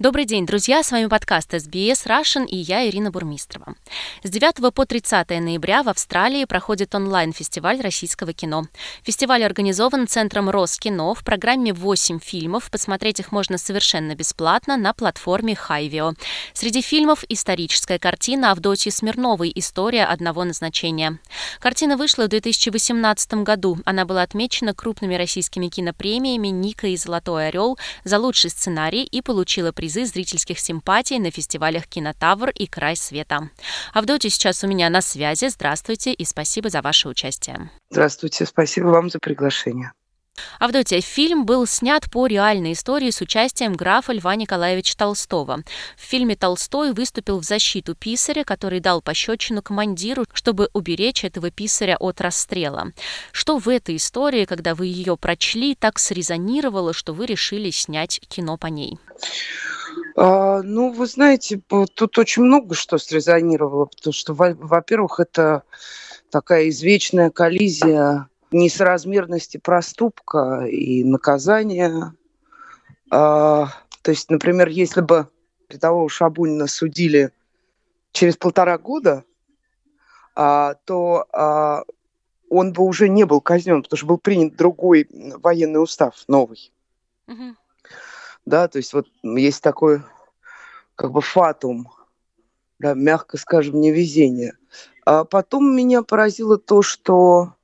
Добрый день, друзья! С вами подкаст SBS Russian и я, Ирина Бурмистрова. С 9 по 30 ноября в Австралии проходит онлайн-фестиваль российского кино. Фестиваль организован Центром Роскино. В программе 8 фильмов. Посмотреть их можно совершенно бесплатно на платформе Хайвио. Среди фильмов историческая картина Авдотьи Смирновой «История одного назначения». Картина вышла в 2018 году. Она была отмечена крупными российскими кинопремиями «Ника» и «Золотой орел» за лучший сценарий и получила приз призы зрительских симпатий на фестивалях «Кинотавр» и «Край света». Авдотья сейчас у меня на связи. Здравствуйте и спасибо за ваше участие. Здравствуйте, спасибо вам за приглашение. Авдотья, фильм был снят по реальной истории с участием графа Льва Николаевича Толстого. В фильме Толстой выступил в защиту писаря, который дал пощечину командиру, чтобы уберечь этого писаря от расстрела. Что в этой истории, когда вы ее прочли, так срезонировало, что вы решили снять кино по ней? А, ну, вы знаете, тут очень много что срезонировало, потому что, во-первых, это такая извечная коллизия несоразмерности проступка и наказания. А, то есть, например, если бы рядового Шабунина судили через полтора года, а, то он бы уже не был казнен, потому что был принят другой военный устав, новый. Угу да, то есть вот есть такой как бы фатум, да, мягко скажем, невезение. А потом меня поразило то, что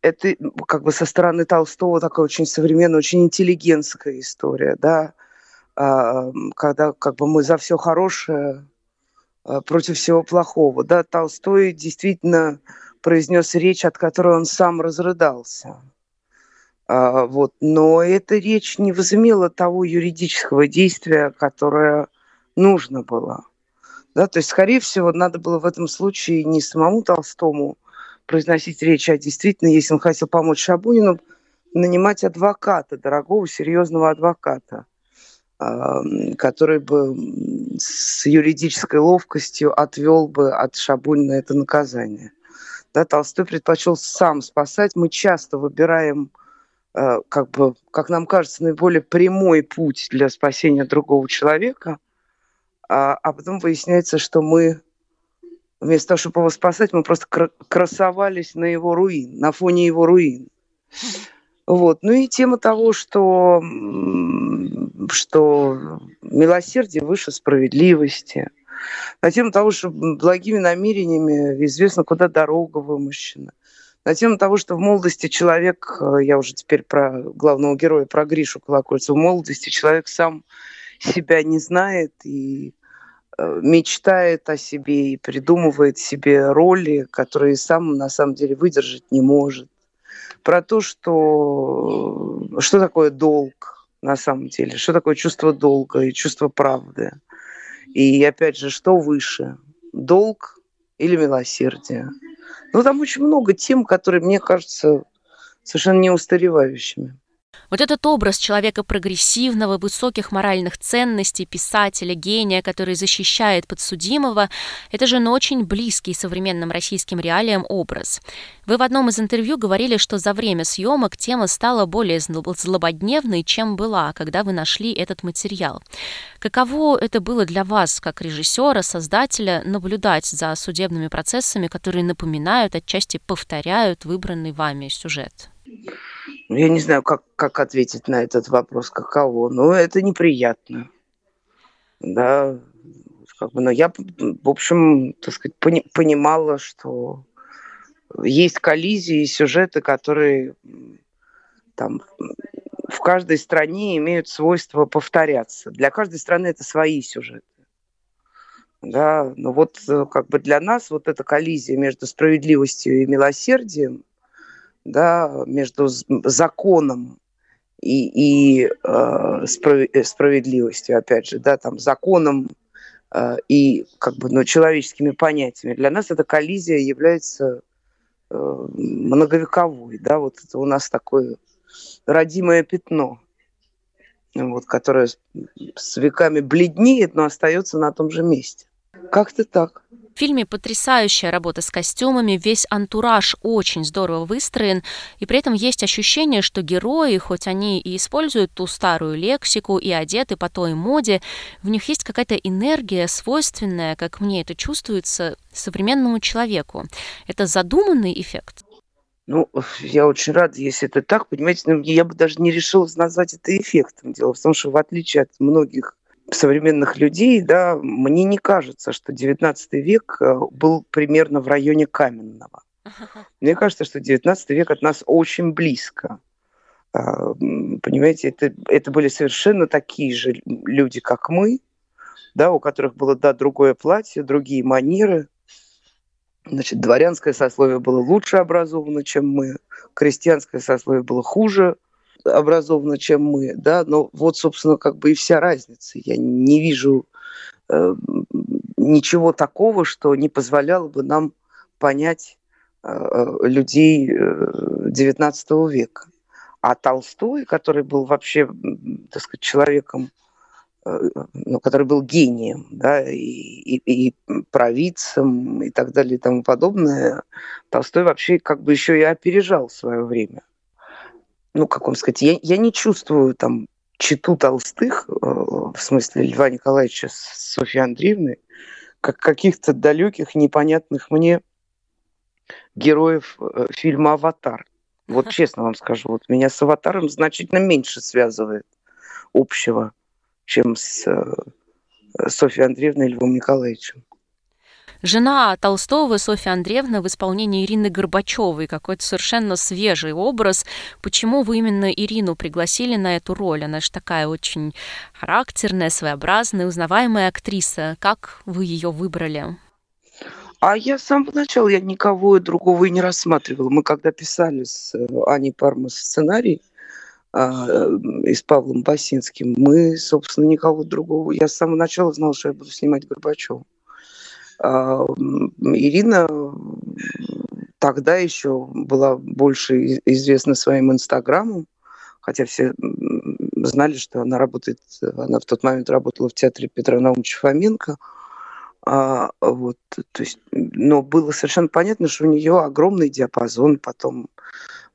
это как бы со стороны Толстого такая очень современная, очень интеллигентская история, да, а, когда как бы мы за все хорошее а, против всего плохого, да, Толстой действительно произнес речь, от которой он сам разрыдался. А, вот. Но эта речь не возымела того юридического действия, которое нужно было. Да, то есть, скорее всего, надо было в этом случае не самому Толстому произносить речь, а действительно, если он хотел помочь Шабунину, нанимать адвоката, дорогого, серьезного адвоката, который бы с юридической ловкостью отвел бы от Шабунина это наказание. Да, Толстой предпочел сам спасать. Мы часто выбираем как бы, как нам кажется, наиболее прямой путь для спасения другого человека, а, а потом выясняется, что мы вместо того, чтобы его спасать, мы просто красовались на его руин, на фоне его руин. Вот. Ну и тема того, что, что милосердие выше справедливости. На тему того, что благими намерениями известно, куда дорога вымощена на тему того, что в молодости человек, э, я уже теперь про главного героя, про Гришу Колокольцева, в молодости человек сам себя не знает и э, мечтает о себе и придумывает себе роли, которые сам на самом деле выдержать не может. Про то, что, что такое долг на самом деле, что такое чувство долга и чувство правды. И опять же, что выше, долг или милосердие. Ну, там очень много тем, которые, мне кажется, совершенно не устаревающими. Вот этот образ человека прогрессивного, высоких моральных ценностей, писателя, гения, который защищает подсудимого, это же ну, очень близкий современным российским реалиям образ. Вы в одном из интервью говорили, что за время съемок тема стала более злободневной, чем была, когда вы нашли этот материал. Каково это было для вас, как режиссера, создателя, наблюдать за судебными процессами, которые напоминают, отчасти повторяют выбранный вами сюжет? Я не знаю, как, как ответить на этот вопрос, каково. Но это неприятно. Да, как бы, но я, в общем, так сказать, пони, понимала, что есть коллизии, сюжеты, которые там в каждой стране имеют свойство повторяться. Для каждой страны это свои сюжеты. Да, но вот как бы для нас вот эта коллизия между справедливостью и милосердием, да, между законом и, и э, справедливостью, опять же, да, там законом э, и как бы, ну, человеческими понятиями. Для нас эта коллизия является э, многовековой, да, вот это у нас такое родимое пятно, вот, которое с веками бледнеет, но остается на том же месте. Как-то так. В фильме потрясающая работа с костюмами, весь антураж очень здорово выстроен, и при этом есть ощущение, что герои, хоть они и используют ту старую лексику и одеты по той моде, в них есть какая-то энергия, свойственная, как мне это чувствуется, современному человеку. Это задуманный эффект? Ну, я очень рад, если это так, понимаете, но я бы даже не решилась назвать это эффектом. Дело в том, что в отличие от многих современных людей, да, мне не кажется, что XIX век э, был примерно в районе каменного. Мне кажется, что XIX век от нас очень близко. А, понимаете, это, это были совершенно такие же люди, как мы, да, у которых было, да, другое платье, другие манеры. Значит, дворянское сословие было лучше образовано, чем мы, крестьянское сословие было хуже – образована, чем мы, да, но вот, собственно, как бы и вся разница. Я не вижу э, ничего такого, что не позволяло бы нам понять э, людей XIX э, века. А Толстой, который был вообще, так сказать, человеком, э, ну, который был гением, да, и, и, и провидцем и так далее и тому подобное, Толстой вообще как бы еще и опережал свое время ну, как вам сказать, я, я не чувствую там читу Толстых, э, в смысле Льва Николаевича с Софьей Андреевной, как каких-то далеких, непонятных мне героев э, фильма «Аватар». Вот честно вам скажу, вот меня с «Аватаром» значительно меньше связывает общего, чем с э, Софьей Андреевной и Львом Николаевичем. Жена Толстого, Софья Андреевна, в исполнении Ирины Горбачевой. Какой-то совершенно свежий образ. Почему вы именно Ирину пригласили на эту роль? Она же такая очень характерная, своеобразная, узнаваемая актриса. Как вы ее выбрали? А я с самого начала я никого другого и не рассматривала. Мы когда писали с э, Аней Пармас сценарий, а, э, и с Павлом Басинским, мы, собственно, никого другого. Я с самого начала знала, что я буду снимать Горбачева. А, Ирина тогда еще была больше известна своим инстаграмом, хотя все знали, что она работает, она в тот момент работала в театре Петра Наумовича Фоменко. А, вот, то есть, но было совершенно понятно, что у нее огромный диапазон, потом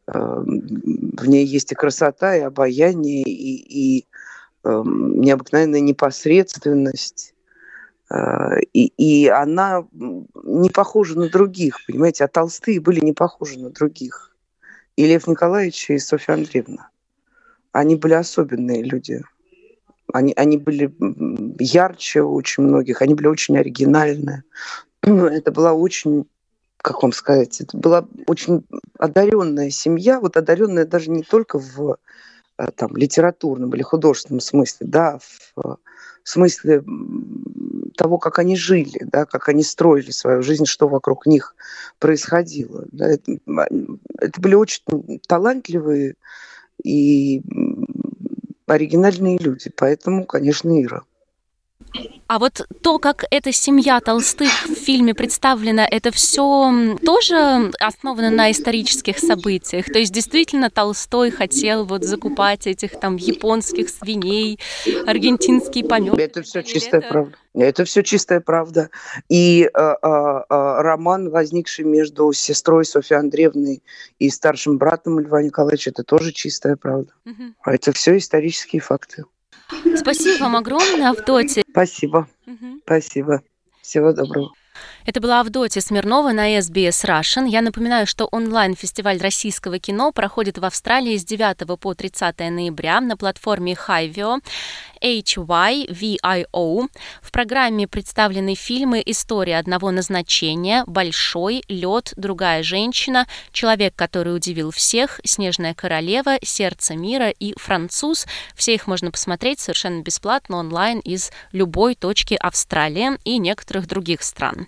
э, в ней есть и красота, и обаяние, и, и э, необыкновенная непосредственность и, и она не похожа на других, понимаете, а Толстые были не похожи на других. И Лев Николаевич, и Софья Андреевна. Они были особенные люди. Они, они были ярче очень многих, они были очень оригинальные. Это была очень, как вам сказать, это была очень одаренная семья, вот одаренная даже не только в э, там, литературном или художественном смысле, да, в в смысле того, как они жили, да, как они строили свою жизнь, что вокруг них происходило. Да, это, это были очень талантливые и оригинальные люди, поэтому, конечно, Ира. А вот то, как эта семья Толстых в фильме представлена, это все тоже основано на исторических событиях. То есть действительно Толстой хотел вот закупать этих там японских свиней, аргентинский помет. Это все чистая это... правда. Это все чистая правда. И э, э, роман, возникший между сестрой Софьей Андреевной и старшим братом Льва Николаевича, это тоже чистая правда. Угу. Это все исторические факты. Спасибо вам огромное, Авдотья. Спасибо. Угу. Спасибо. Всего доброго. Это была Авдотья Смирнова на SBS Russian. Я напоминаю, что онлайн-фестиваль российского кино проходит в Австралии с 9 по 30 ноября на платформе Hyvio. HYVIO. В программе представлены фильмы «История одного назначения», «Большой», «Лед», «Другая женщина», «Человек, который удивил всех», «Снежная королева», «Сердце мира» и «Француз». Все их можно посмотреть совершенно бесплатно онлайн из любой точки Австралии и некоторых других стран.